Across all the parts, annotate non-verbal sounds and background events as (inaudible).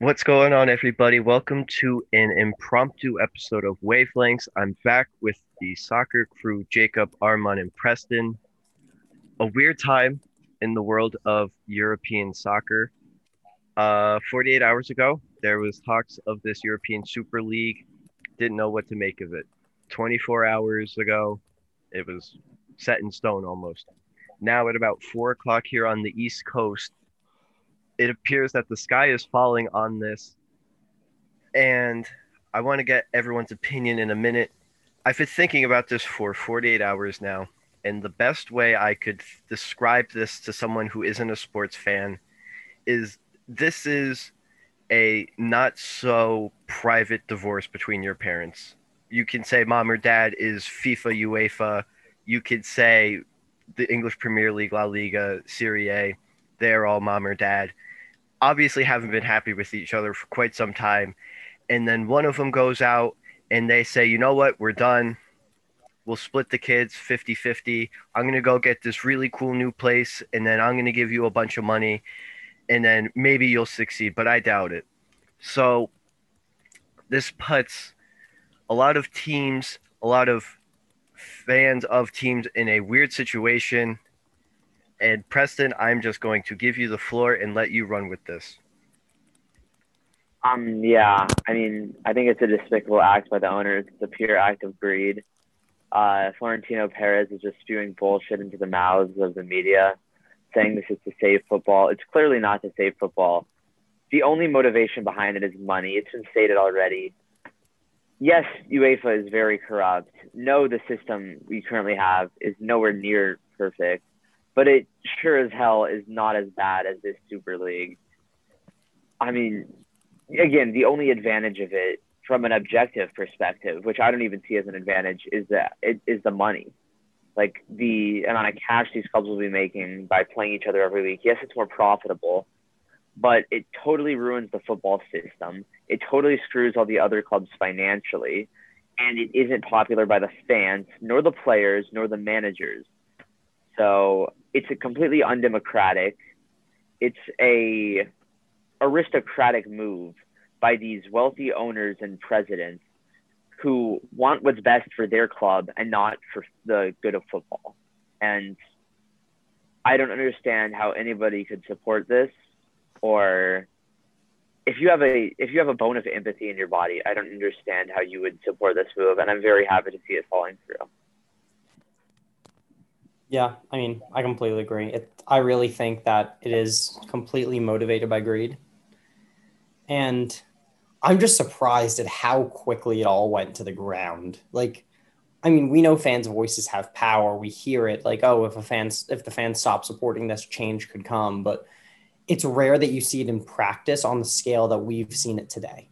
What's going on, everybody? Welcome to an impromptu episode of Wavelengths. I'm back with the soccer crew Jacob, Armand, and Preston. A weird time in the world of European soccer. Uh, 48 hours ago, there was talks of this European Super League. Didn't know what to make of it. 24 hours ago, it was set in stone almost. Now, at about four o'clock here on the East Coast, it appears that the sky is falling on this. And I want to get everyone's opinion in a minute. I've been thinking about this for 48 hours now. And the best way I could describe this to someone who isn't a sports fan is this is a not so private divorce between your parents. You can say mom or dad is FIFA, UEFA. You could say the English Premier League, La Liga, Serie A. They're all mom or dad obviously haven't been happy with each other for quite some time. And then one of them goes out and they say, you know what, we're done. We'll split the kids 50 50. I'm going to go get this really cool new place and then I'm going to give you a bunch of money and then maybe you'll succeed, but I doubt it. So this puts a lot of teams, a lot of fans of teams in a weird situation and Preston, I'm just going to give you the floor and let you run with this. Um, yeah, I mean, I think it's a despicable act by the owners. It's a pure act of greed. Uh, Florentino Perez is just spewing bullshit into the mouths of the media, saying this is to save football. It's clearly not to save football. The only motivation behind it is money. It's been stated already. Yes, UEFA is very corrupt. No, the system we currently have is nowhere near perfect but it sure as hell is not as bad as this Super League. I mean, again, the only advantage of it from an objective perspective, which I don't even see as an advantage, is that it is the money. Like the amount of cash these clubs will be making by playing each other every week. Yes, it's more profitable, but it totally ruins the football system. It totally screws all the other clubs financially, and it isn't popular by the fans, nor the players, nor the managers. So it's a completely undemocratic. It's a aristocratic move by these wealthy owners and presidents who want what's best for their club and not for the good of football. And I don't understand how anybody could support this or if you have a if you have a bone of empathy in your body, I don't understand how you would support this move and I'm very happy to see it falling through. Yeah, I mean, I completely agree. It, I really think that it is completely motivated by greed. And I'm just surprised at how quickly it all went to the ground. Like, I mean, we know fans' voices have power. We hear it like, oh, if a fans if the fans stop supporting this, change could come. But it's rare that you see it in practice on the scale that we've seen it today.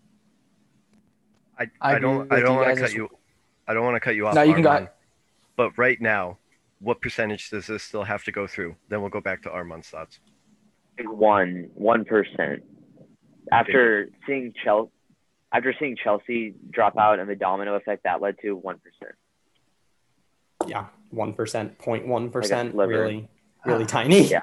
I, I, don't I don't want to cut you I don't want to cut you off. No, you can go. But right now, what percentage does this still have to go through? Then we'll go back to Armand's thoughts. One, one percent. After seeing Chelsea, after seeing Chelsea drop out and the domino effect that led to one percent. Yeah, one percent, point one percent, really, really tiny. (laughs) Yeah.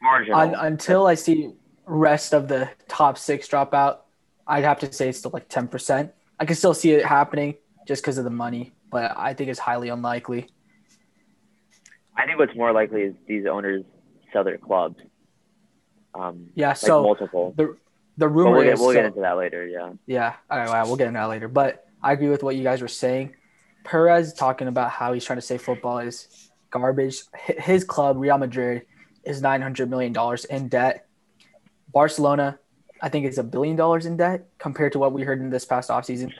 Marginal. Un- until I see rest of the top six drop out, I'd have to say it's still like ten percent. I can still see it happening just because of the money, but I think it's highly unlikely. I think what's more likely is these owners sell their clubs. Um, yeah, like so multiple. The the rumor we'll, get, is we'll so, get into that later. Yeah. Yeah, all right, well, we'll get into that later. But I agree with what you guys were saying. Perez talking about how he's trying to say football is garbage. His club, Real Madrid, is nine hundred million dollars in debt. Barcelona, I think, is a billion dollars in debt compared to what we heard in this past offseason.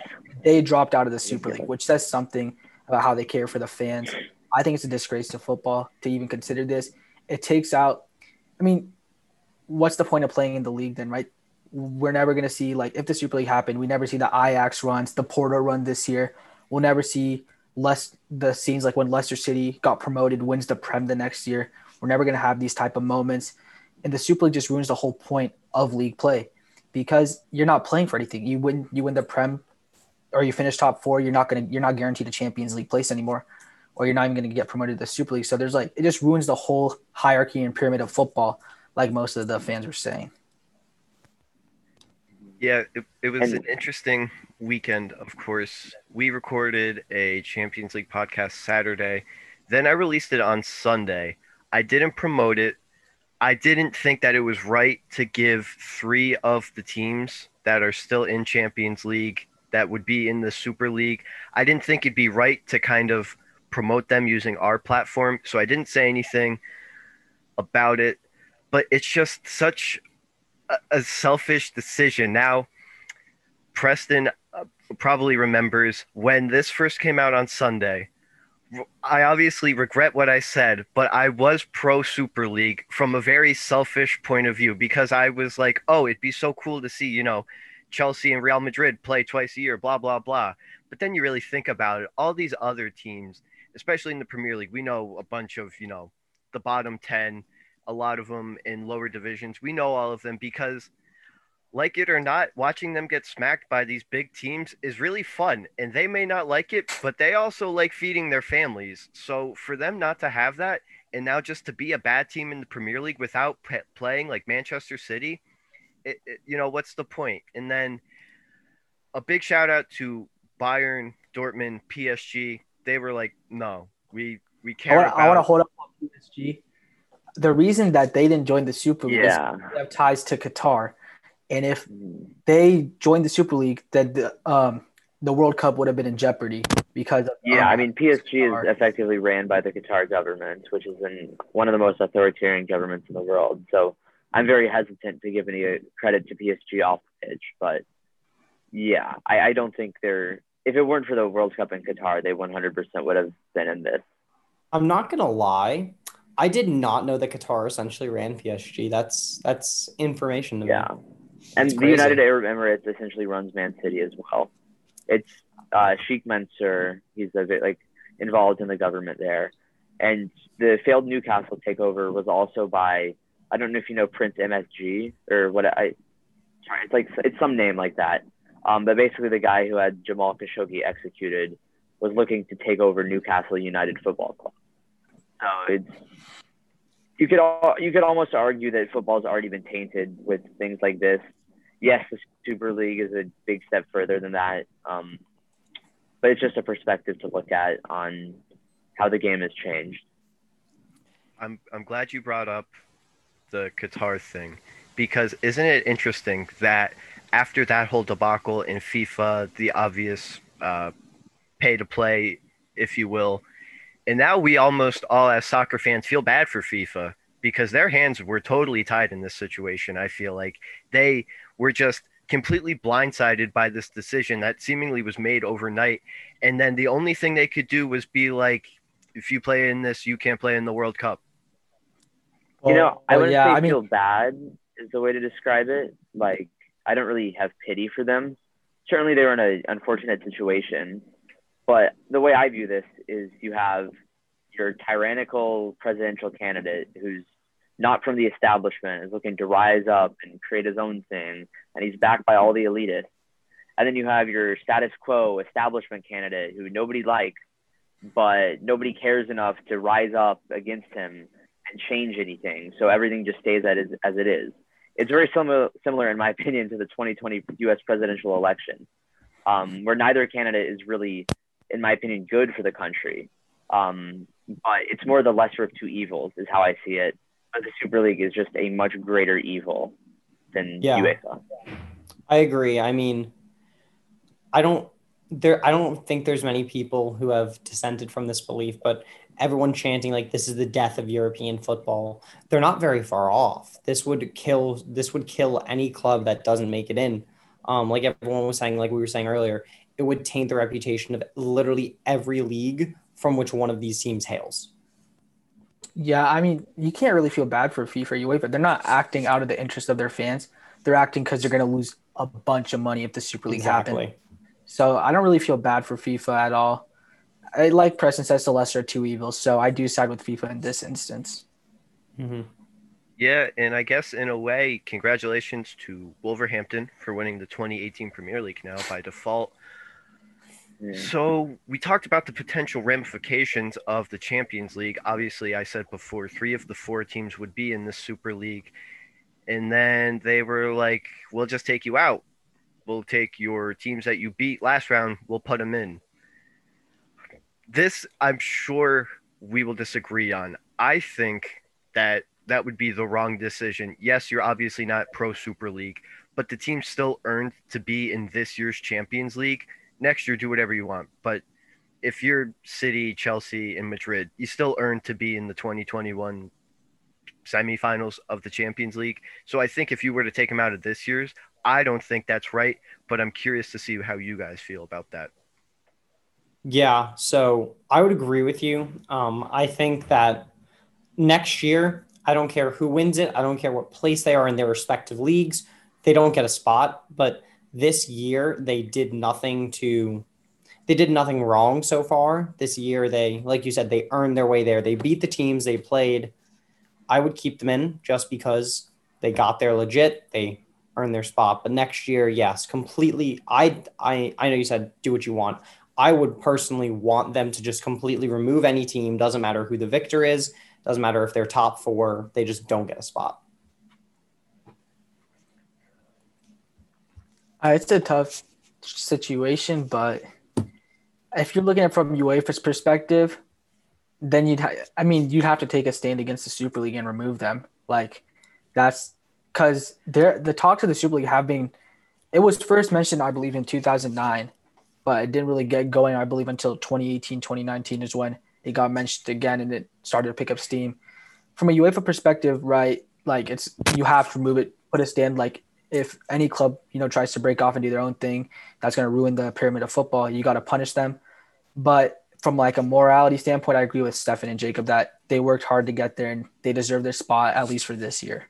They dropped out of the Super League, which says something about how they care for the fans. I think it's a disgrace to football to even consider this. It takes out, I mean, what's the point of playing in the league then, right? We're never going to see, like, if the Super League happened, we never see the Ajax runs, the Porto run this year. We'll never see less the scenes like when Leicester City got promoted, wins the Prem the next year. We're never going to have these type of moments. And the Super League just ruins the whole point of league play because you're not playing for anything. You win, you win the Prem or you finish top four, you're not going to, you're not guaranteed a Champions League place anymore or you're not even going to get promoted to the Super League. So there's like it just ruins the whole hierarchy and pyramid of football, like most of the fans were saying. Yeah, it, it was an interesting weekend, of course. We recorded a Champions League podcast Saturday. Then I released it on Sunday. I didn't promote it. I didn't think that it was right to give three of the teams that are still in Champions League that would be in the Super League. I didn't think it'd be right to kind of promote them using our platform. So I didn't say anything about it. But it's just such a, a selfish decision. Now, Preston uh, probably remembers when this first came out on Sunday. I obviously regret what I said, but I was pro Super League from a very selfish point of view because I was like, oh, it'd be so cool to see, you know, Chelsea and Real Madrid play twice a year, blah, blah, blah. But then you really think about it, all these other teams, especially in the Premier League, we know a bunch of, you know, the bottom 10, a lot of them in lower divisions. We know all of them because like it or not, watching them get smacked by these big teams is really fun. And they may not like it, but they also like feeding their families. So for them not to have that, and now just to be a bad team in the Premier League without p- playing like Manchester City, it, it, you know, what's the point? And then a big shout out to Bayern, Dortmund, PSG. They were like, no, we we I care want, about. I want to hold up on PSG. The reason that they didn't join the Super League Yeah. is they have ties to Qatar, and if Mhm. they joined the Super League, then the um the World Cup would have been in jeopardy because of Yeah, um, I mean PSG Qatar. is effectively ran by the Qatar government, which is in one of the most authoritarian governments in the world. So I'm very hesitant to give any uh, credit to PSG off the pitch, but yeah, I, I don't think they're. If it weren't for the World Cup in Qatar, they 100% would have been in this. I'm not gonna lie. I did not know that Qatar essentially ran PSG. That's that's information to me. Yeah, and the. United Arab Emirates essentially runs Man City as well. It's uh, Sheikh Mansour. He's a bit like involved in the government there, and the failed Newcastle takeover was also by I don't know if you know Prince MSG or what I. Sorry, it's like it's some name like that. Um, but basically, the guy who had Jamal Khashoggi executed was looking to take over Newcastle United Football Club. So it's you could al- you could almost argue that football's already been tainted with things like this. Yes, the Super League is a big step further than that, um, but it's just a perspective to look at on how the game has changed. I'm I'm glad you brought up the Qatar thing because isn't it interesting that after that whole debacle in FIFA, the obvious uh, pay to play, if you will, and now we almost all as soccer fans feel bad for FIFA because their hands were totally tied in this situation. I feel like they were just completely blindsided by this decision that seemingly was made overnight, and then the only thing they could do was be like, if you play in this, you can't play in the World Cup. you know, I well, wouldn't yeah, say I mean, feel bad is the way to describe it. Like, I don't really have pity for them. Certainly, they were in an unfortunate situation, but the way I view this is you have your tyrannical presidential candidate who's not from the establishment, is looking to rise up and create his own thing, and he's backed by all the elitists. And then you have your status quo establishment candidate who nobody likes, but nobody cares enough to rise up against him and change anything. So everything just stays as, as it is. It's very similar, similar, in my opinion, to the 2020 U.S. presidential election, um, where neither candidate is really, in my opinion, good for the country. Um, but it's more the lesser of two evils, is how I see it. But the Super League is just a much greater evil than Yeah. UEFA. I agree. I mean, I don't there I don't think there's many people who have dissented from this belief, but everyone chanting like this is the death of European football. They're not very far off. This would kill this would kill any club that doesn't make it in. Um, like everyone was saying, like we were saying earlier, it would taint the reputation of literally every league from which one of these teams hails. Yeah, I mean, you can't really feel bad for FIFA UEFA. They're not acting out of the interest of their fans. They're acting because they're going to lose a bunch of money if the Super League happens. So I don't really feel bad for FIFA at all. I like Preston says the lesser of two evils, so I do side with FIFA in this instance. Mhm. Yeah, and I guess in a way, congratulations to Wolverhampton for winning the 2018 Premier League now by default. Yeah. So we talked about the potential ramifications of the Champions League. Obviously, I said before three of the four teams would be in the Super League, and then they were like, "We'll just take you out." we'll take your teams that you beat last round, we'll put them in. This, I'm sure we will disagree on. I think that that would be the wrong decision. Yes, you're obviously not pro Super League, but the team still earned to be in this year's Champions League. Next year, do whatever you want. But if you're City, Chelsea, and Madrid, you still earned to be in the 2021 semifinals of the Champions League. So I think if you were to take them out of this year's, I don't think that's right. But I'm curious to see how you guys feel about that. Yeah, so I would agree with you. Um, I think that next year, I don't care who wins it. I don't care what place they are in their respective leagues. They don't get a spot. But this year, they did nothing to. They did nothing wrong so far this year. They, like you said, they earned their way there. They beat the teams they played. I would keep them in just because they got there legit. They earned their spot. But next year, yes, completely. I I I know you said do what you want. I would personally want them to just completely remove any team. Doesn't matter who the victor is. Doesn't matter if they're top four. They just don't get a spot. Uh, it's a tough situation, but if you're looking at it from UEFA's perspective, then you'd, ha- I mean, you'd have to take a stand against the Super League and remove them. Like, that's because the talks of the Super League have been. It was first mentioned, I believe, in 2009, but it didn't really get going. I believe until 2018, 2019 is when it got mentioned again, and it started to pick up steam. From a UEFA perspective, right? Like, it's you have to remove it, put a stand. Like, if any club you know tries to break off and do their own thing, that's going to ruin the pyramid of football. You got to punish them. But from like a morality standpoint, I agree with Stefan and Jacob that they worked hard to get there and they deserve their spot at least for this year.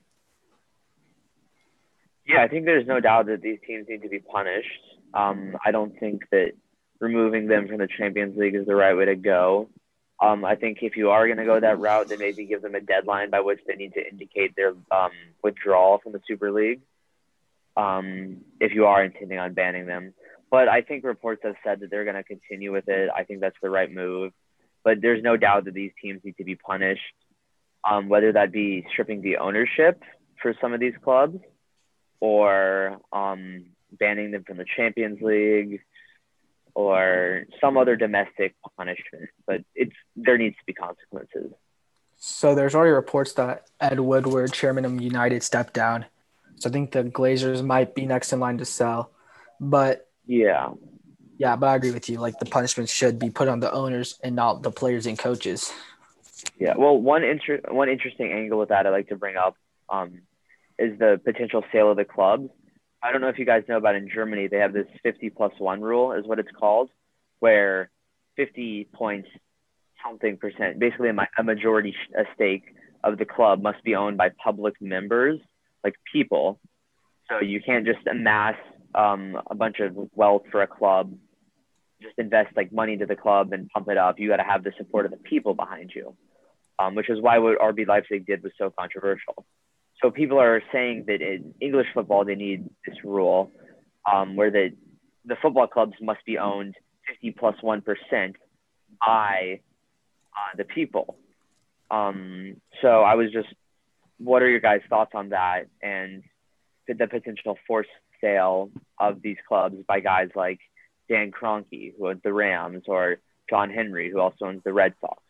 Yeah, I think there's no doubt that these teams need to be punished. Um, I don't think that removing them from the Champions League is the right way to go. Um, I think if you are going to go that route, then maybe give them a deadline by which they need to indicate their um, withdrawal from the Super League. Um, if you are intending on banning them, but I think reports have said that they're going to continue with it. I think that's the right move. But there's no doubt that these teams need to be punished, um, whether that be stripping the ownership for some of these clubs or um, banning them from the Champions League or some other domestic punishment. But it's there needs to be consequences. So there's already reports that Ed Woodward, chairman of United, stepped down. So I think the Glazers might be next in line to sell. But yeah, yeah, but I agree with you. Like the punishment should be put on the owners and not the players and coaches. Yeah. Well, one inter- one interesting angle with that I'd like to bring up um, is the potential sale of the clubs. I don't know if you guys know about in Germany, they have this 50 plus one rule, is what it's called, where 50 points something percent, basically a, a majority a stake of the club must be owned by public members, like people. So you can't just amass um, a bunch of wealth for a club, just invest like money to the club and pump it up. You got to have the support of the people behind you, um, which is why what RB Leipzig did was so controversial. So people are saying that in English football they need this rule um, where the the football clubs must be owned 50 plus one percent by uh, the people. Um, so I was just, what are your guys' thoughts on that and the potential forced sale of these clubs by guys like Dan Kroenke, who owns the Rams, or John Henry, who also owns the Red Sox?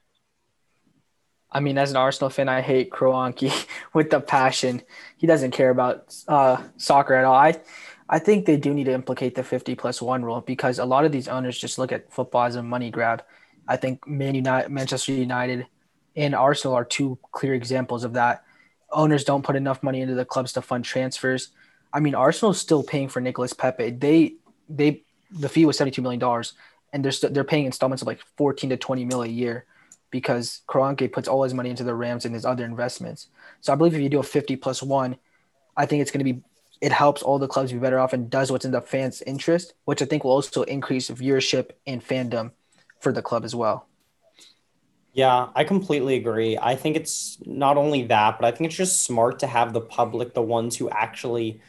I mean, as an Arsenal fan, I hate Kroenke (laughs) with the passion. He doesn't care about uh, soccer at all. I, I think they do need to implicate the 50 plus one rule because a lot of these owners just look at football as a money grab. I think Man United, Manchester United, and Arsenal are two clear examples of that. Owners don't put enough money into the clubs to fund transfers. I mean, Arsenal's still paying for Nicolas Pepe. They they the fee was seventy two million dollars, and they're st- they're paying installments of like fourteen to twenty mil a year because Kroenke puts all his money into the Rams and his other investments. So I believe if you do a fifty plus one, I think it's going to be it helps all the clubs be better off and does what's in the fans' interest, which I think will also increase viewership and fandom for the club as well. Yeah, I completely agree. I think it's not only that, but I think it's just smart to have the public, the ones who actually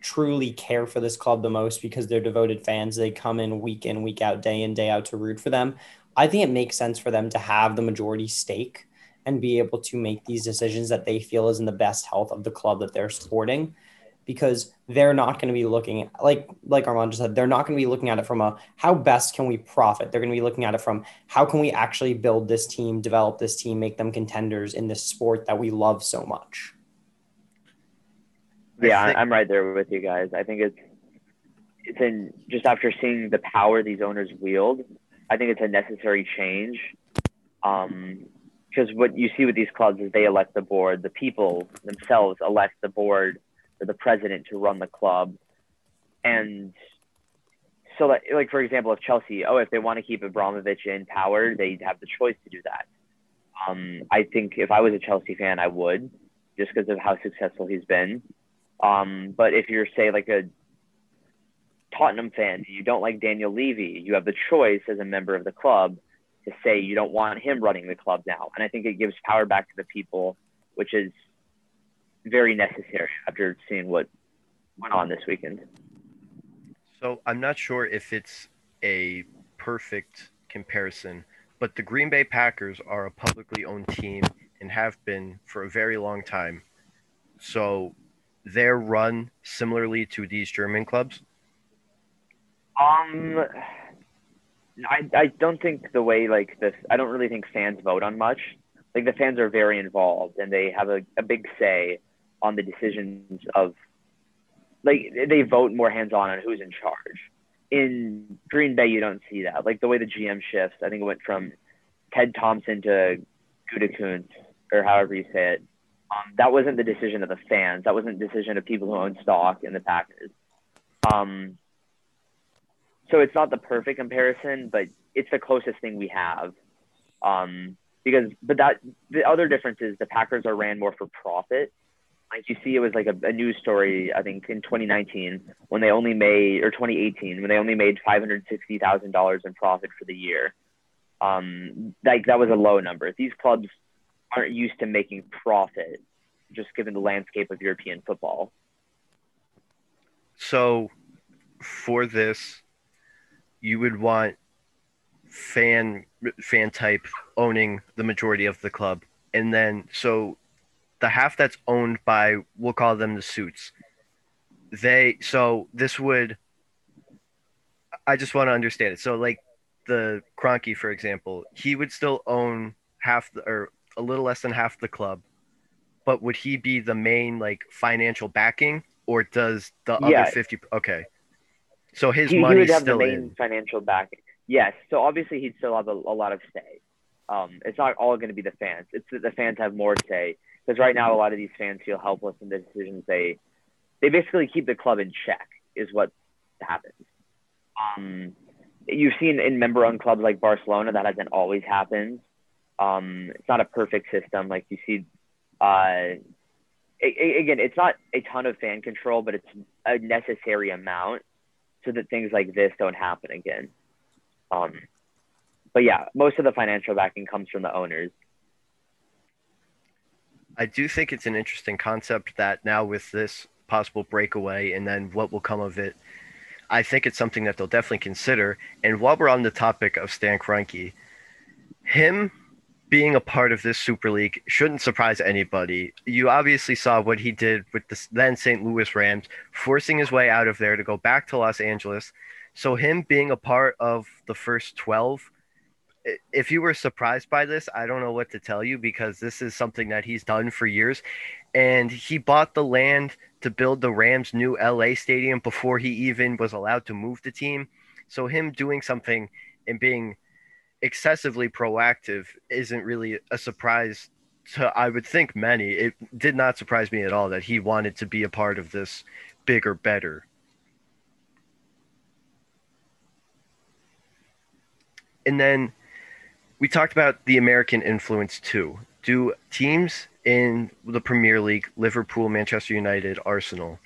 truly care for this club the most because they're devoted fans. They come in week in, week out, day in, day out to root for them. I think it makes sense for them to have the majority stake and be able to make these decisions that they feel is in the best health of the club that they're supporting. because they're not going to be looking at, like like Armand just said, they're not going to be looking at it from a how best can we profit. They're going to be looking at it from how can we actually build this team, develop this team, make them contenders in this sport that we love so much. Yeah, I'm right there with you guys. I think it's it's in just after seeing the power these owners wield, I think it's a necessary change. Um, because what you see with these clubs is they elect the board, the people themselves elect the board or the president to run the club. And so, like, like for example, if Chelsea, oh, if they want to keep Abramovich in power, they'd have the choice to do that. Um, I think if I was a Chelsea fan, I would, just because of how successful he's been. Um, but if you're, say, like a Tottenham fan, you don't like Daniel Levy, you have the choice as a member of the club to say you don't want him running the club now. And I think it gives power back to the people, which is very necessary after seeing what went on this weekend. So I'm not sure if it's a perfect comparison, but the Green Bay Packers are a publicly owned team and have been for a very long time. So they're run similarly to these German clubs. Um, I I don't think the way like this. I don't really think fans vote on much. Like the fans are very involved and they have a, a big say on the decisions of like they vote more hands on on who's in charge. In Green Bay, you don't see that. Like the way the GM shifts, I think it went from Ted Thompson to Gutekunst, or however you say it. Um, that wasn't the decision of the fans. That wasn't the decision of people who own stock in the Packers. Um, so it's not the perfect comparison, but it's the closest thing we have. Um, because, but that the other difference is the Packers are ran more for profit like you see, it was like a, a news story. I think in 2019 when they only made, or 2018 when they only made 560 thousand dollars in profit for the year. Um, like that was a low number. These clubs aren't used to making profit, just given the landscape of European football. So, for this, you would want fan fan type owning the majority of the club, and then so the half that's owned by we'll call them the suits. They so this would I just want to understand it. So like the Kroenke, for example, he would still own half the, or a little less than half the club, but would he be the main like financial backing, or does the yeah. other fifty? Okay, so his he, money would have still the main in. financial backing. Yes, so obviously he'd still have a, a lot of say. Um, it's not all going to be the fans. It's that the fans have more say because right now a lot of these fans feel helpless in the decisions they they basically keep the club in check is what happens. Um, you've seen in member-owned clubs like Barcelona that hasn't always happened. Um, it's not a perfect system like you see. Uh, it, again, it's not a ton of fan control, but it's a necessary amount so that things like this don't happen again. Um, but yeah, most of the financial backing comes from the owners. I do think it's an interesting concept that now with this possible breakaway and then what will come of it, I think it's something that they'll definitely consider. And while we're on the topic of Stan Kroenke, him being a part of this Super League shouldn't surprise anybody. You obviously saw what he did with the then St. Louis Rams, forcing his way out of there to go back to Los Angeles. So him being a part of the first 12 if you were surprised by this, I don't know what to tell you because this is something that he's done for years. And he bought the land to build the Rams' new LA stadium before he even was allowed to move the team. So, him doing something and being excessively proactive isn't really a surprise to, I would think, many. It did not surprise me at all that he wanted to be a part of this bigger, better. And then we talked about the American influence too. Do teams in the Premier League, Liverpool, Manchester United, Arsenal,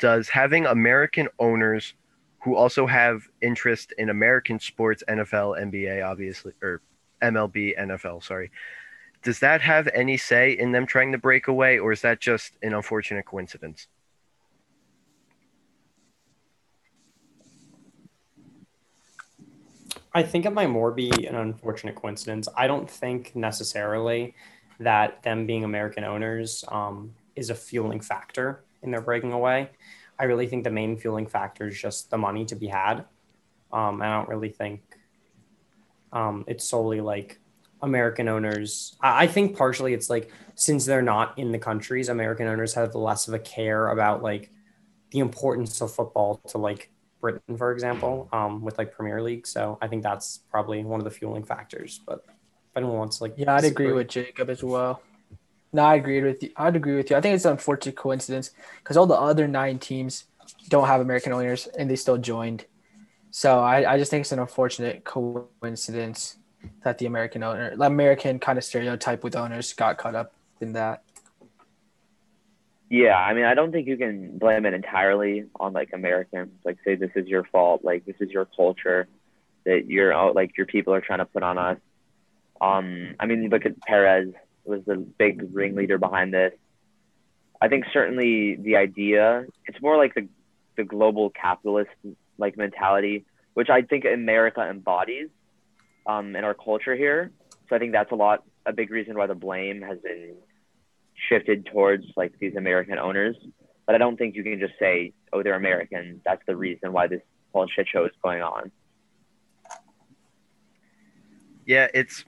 does having American owners who also have interest in American sports, NFL, NBA, obviously, or MLB, NFL, sorry, does that have any say in them trying to break away, or is that just an unfortunate coincidence? I think it might more be an unfortunate coincidence. I don't think necessarily that them being American owners um, is a fueling factor in their breaking away. I really think the main fueling factor is just the money to be had. Um, I don't really think um, it's solely like American owners. I, I think partially it's like since they're not in the countries, American owners have less of a care about like the importance of football to like Britain, for example, um, with like Premier League. So I think that's probably one of the fueling factors. But if anyone wants like, yeah, I'd agree with Jacob as well. No, I agree with you. I'd agree with you. I think it's an unfortunate coincidence because all the other nine teams don't have American owners and they still joined. So I, I just think it's an unfortunate coincidence that the American owner, American kind of stereotype with owners got caught up in that. Yeah, I mean, I don't think you can blame it entirely on like Americans. Like, say this is your fault. Like, this is your culture that you're like your people are trying to put on us. Um, I mean, look at Perez was the big ringleader behind this. I think certainly the idea it's more like the the global capitalist like mentality, which I think America embodies um, in our culture here. So I think that's a lot a big reason why the blame has been shifted towards like these American owners. But I don't think you can just say, oh, they're American. That's the reason why this whole shit show is going on. Yeah, it's.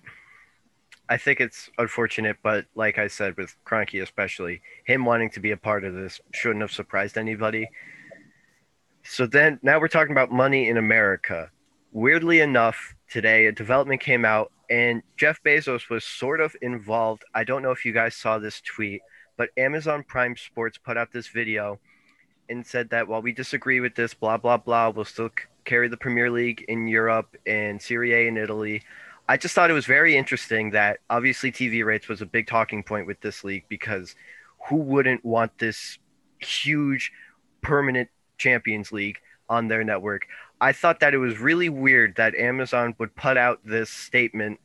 I think it's unfortunate, but like I said, with Kroenke especially, him wanting to be a part of this shouldn't have surprised anybody. So then, now we're talking about money in America. Weirdly enough, today a development came out and Jeff Bezos was sort of involved. I don't know if you guys saw this tweet, but Amazon Prime Sports put out this video and said that while we disagree with this, blah, blah, blah, we'll still c- carry the Premier League in Europe and Serie A in Italy. I just thought it was very interesting that obviously TV rates was a big talking point with this league because who wouldn't want this huge permanent Champions League on their network? I thought that it was really weird that Amazon would put out this statement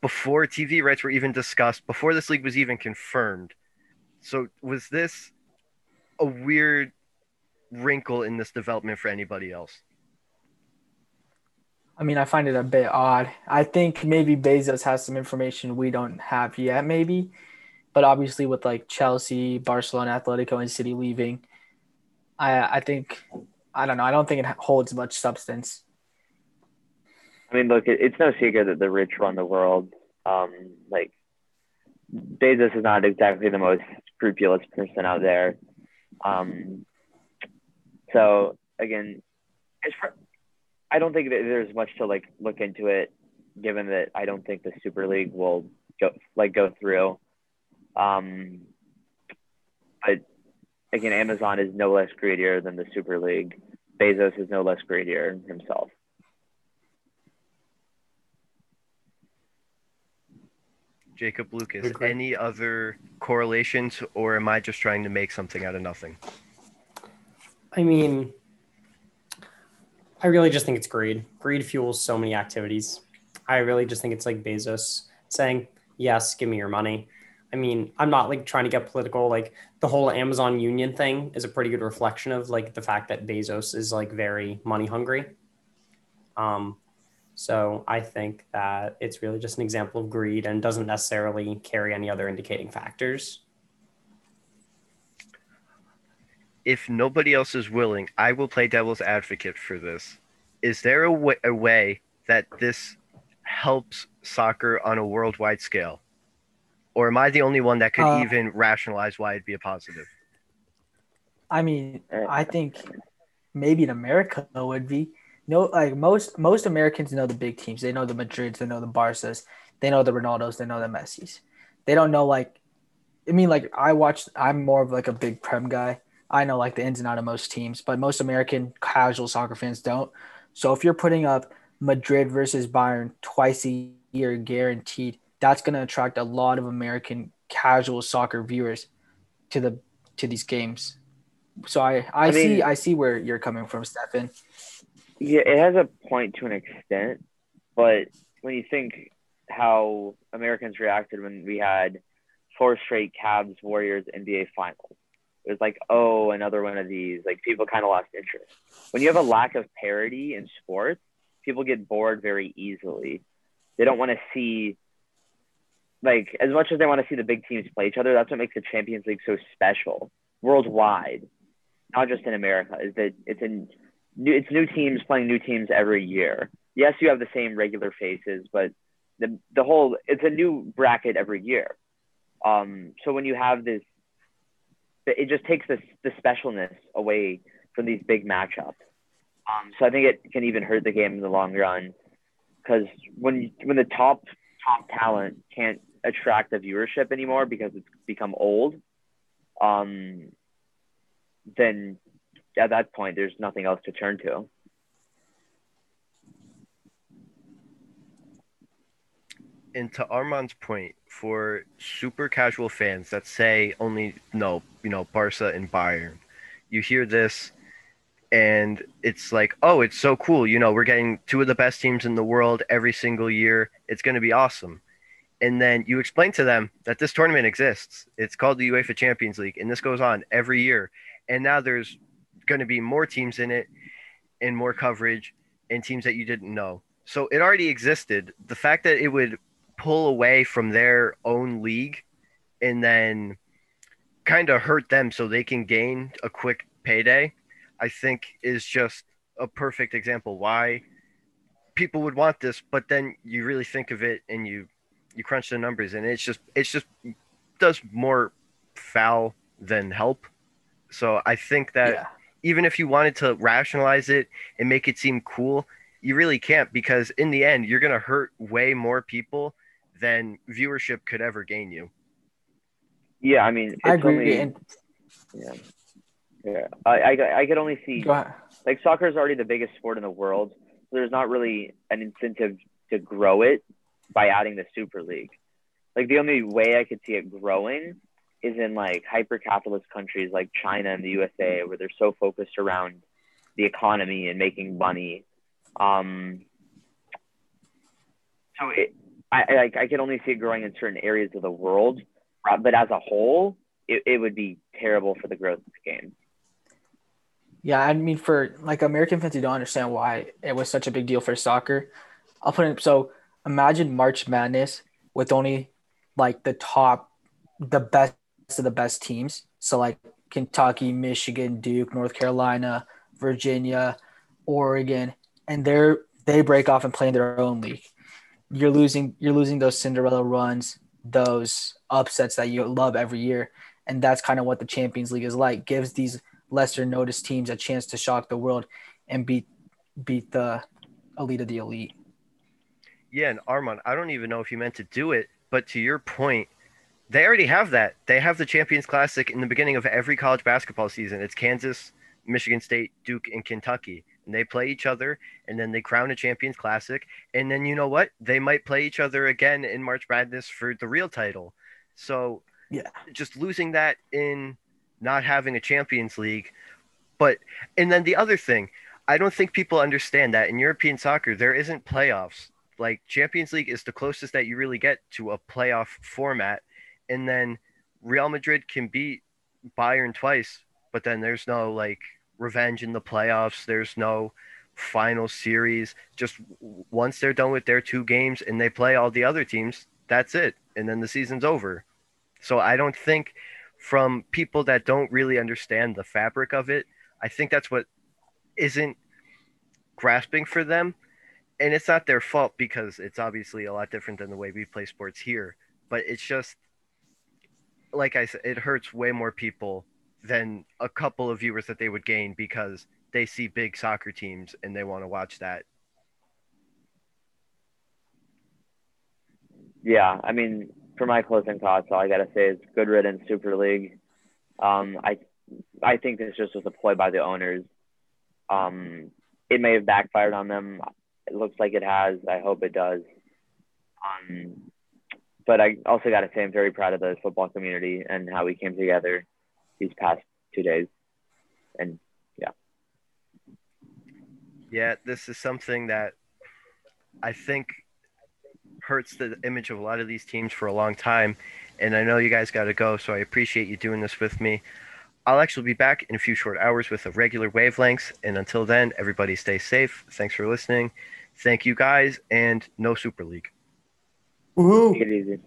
before TV rights were even discussed, before this league was even confirmed. So was this a weird wrinkle in this development for anybody else? I mean, I find it a bit odd. I think maybe Bezos has some information we don't have yet, maybe. But obviously, with like Chelsea, Barcelona, Atletico, and City leaving, I I think I don't know. I don't think it holds much substance. I mean, look, it's no secret that the rich run the world. Um, like Bezos is not exactly the most scrupulous person out there. Um, so again, far, I don't think that there's much to like look into it, given that I don't think the Super League will go like go through. Um, but again, Amazon is no less greedier than the Super League. Bezos is no less greedier himself. Jacob Lucas, any other correlations, or am I just trying to make something out of nothing? I mean, I really just think it's greed. Greed fuels so many activities. I really just think it's like Bezos saying, Yes, give me your money. I mean, I'm not like trying to get political. Like the whole Amazon union thing is a pretty good reflection of like the fact that Bezos is like very money hungry. Um, so I think that it's really just an example of greed and doesn't necessarily carry any other indicating factors. If nobody else is willing, I will play devil's advocate for this. Is there a way, way that this helps soccer on a worldwide scale? or am I the only one that could uh, even rationalize why it'd be a positive? I mean, I think maybe in America it would be no like most most Americans know the big teams. They know the Madrids, they know the Barcas, they know the Ronaldos, they know the Messis. They don't know like I mean like I watch I'm more of like a big prem guy. I know like the ins and out of most teams, but most American casual soccer fans don't. So if you're putting up Madrid versus Bayern twice a year guaranteed, that's going to attract a lot of American casual soccer viewers to the to these games. So I I, I see mean, I see where you're coming from, Stefan. Yeah, it has a point to an extent, but when you think how Americans reacted when we had four straight Cavs Warriors NBA finals, it was like, oh, another one of these. Like people kind of lost interest. When you have a lack of parity in sports, people get bored very easily. They don't want to see like as much as they want to see the big teams play each other, that's what makes the Champions League so special. worldwide, not just in America, is that it's in new it's new teams playing new teams every year. Yes, you have the same regular faces, but the the whole it's a new bracket every year. Um, so when you have this, it just takes this the specialness away from these big matchups. Um, so I think it can even hurt the game in the long run because when when the top top talent can't attract the viewership anymore because it's become old, um, then at that point there's nothing else to turn to. And to Armand's point, for super casual fans that say only no, you know, Barca and Bayern, you hear this and it's like, oh, it's so cool. You know, we're getting two of the best teams in the world every single year. It's going to be awesome. And then you explain to them that this tournament exists. It's called the UEFA Champions League, and this goes on every year. And now there's going to be more teams in it and more coverage and teams that you didn't know. So it already existed. The fact that it would pull away from their own league and then kind of hurt them so they can gain a quick payday I think is just a perfect example why people would want this, but then you really think of it and you you crunch the numbers and it's just it's just does more foul than help. So I think that yeah. even if you wanted to rationalize it and make it seem cool, you really can't because in the end you're going to hurt way more people than viewership could ever gain you. Yeah, I mean, I agree. Only, yeah. Yeah, I, I, I could only see like soccer is already the biggest sport in the world. So there's not really an incentive to grow it by adding the Super League. Like the only way I could see it growing is in like hyper capitalist countries like China and the USA, where they're so focused around the economy and making money. Um, so it, I, I, I could only see it growing in certain areas of the world, uh, but as a whole, it, it would be terrible for the growth of the game. Yeah, I mean, for like American fans who don't understand why it was such a big deal for soccer, I'll put it so imagine March Madness with only like the top, the best of the best teams. So like Kentucky, Michigan, Duke, North Carolina, Virginia, Oregon, and they're they break off and play in their own league. You're losing you're losing those Cinderella runs, those upsets that you love every year, and that's kind of what the Champions League is like. Gives these lesser noticed teams a chance to shock the world and beat beat the elite of the elite. Yeah, and Armand, I don't even know if you meant to do it, but to your point, they already have that. They have the Champions Classic in the beginning of every college basketball season. It's Kansas, Michigan State, Duke, and Kentucky. And they play each other, and then they crown a Champions Classic. And then you know what? They might play each other again in March Madness for the real title. So, yeah, just losing that in not having a Champions League. But and then the other thing, I don't think people understand that in European soccer there isn't playoffs. Like Champions League is the closest that you really get to a playoff format, and then Real Madrid can beat Bayern twice, but then there's no like revenge in the playoffs. There's no final series. Just once they're done with their two games and they play all the other teams, that's it, and then the season's over. So I don't think from people that don't really understand the fabric of it. I think that's what isn't grasping for them. And it's not their fault because it's obviously a lot different than the way we play sports here. But it's just, like I said, it hurts way more people than a couple of viewers that they would gain because they see big soccer teams and they want to watch that. Yeah, I mean, for my closing thoughts, all I gotta say is good riddance Super League. Um, I I think this just was a ploy by the owners. Um, it may have backfired on them. It looks like it has. I hope it does. Um, but I also got to say I'm very proud of the football community and how we came together these past two days. And yeah. Yeah, this is something that I think hurts the image of a lot of these teams for a long time. And I know you guys got to go, so I appreciate you doing this with me. I'll actually be back in a few short hours with a regular wavelengths. And until then, everybody stay safe. Thanks for listening. Thank you guys, and no Super League. Woo-hoo. Take it easy.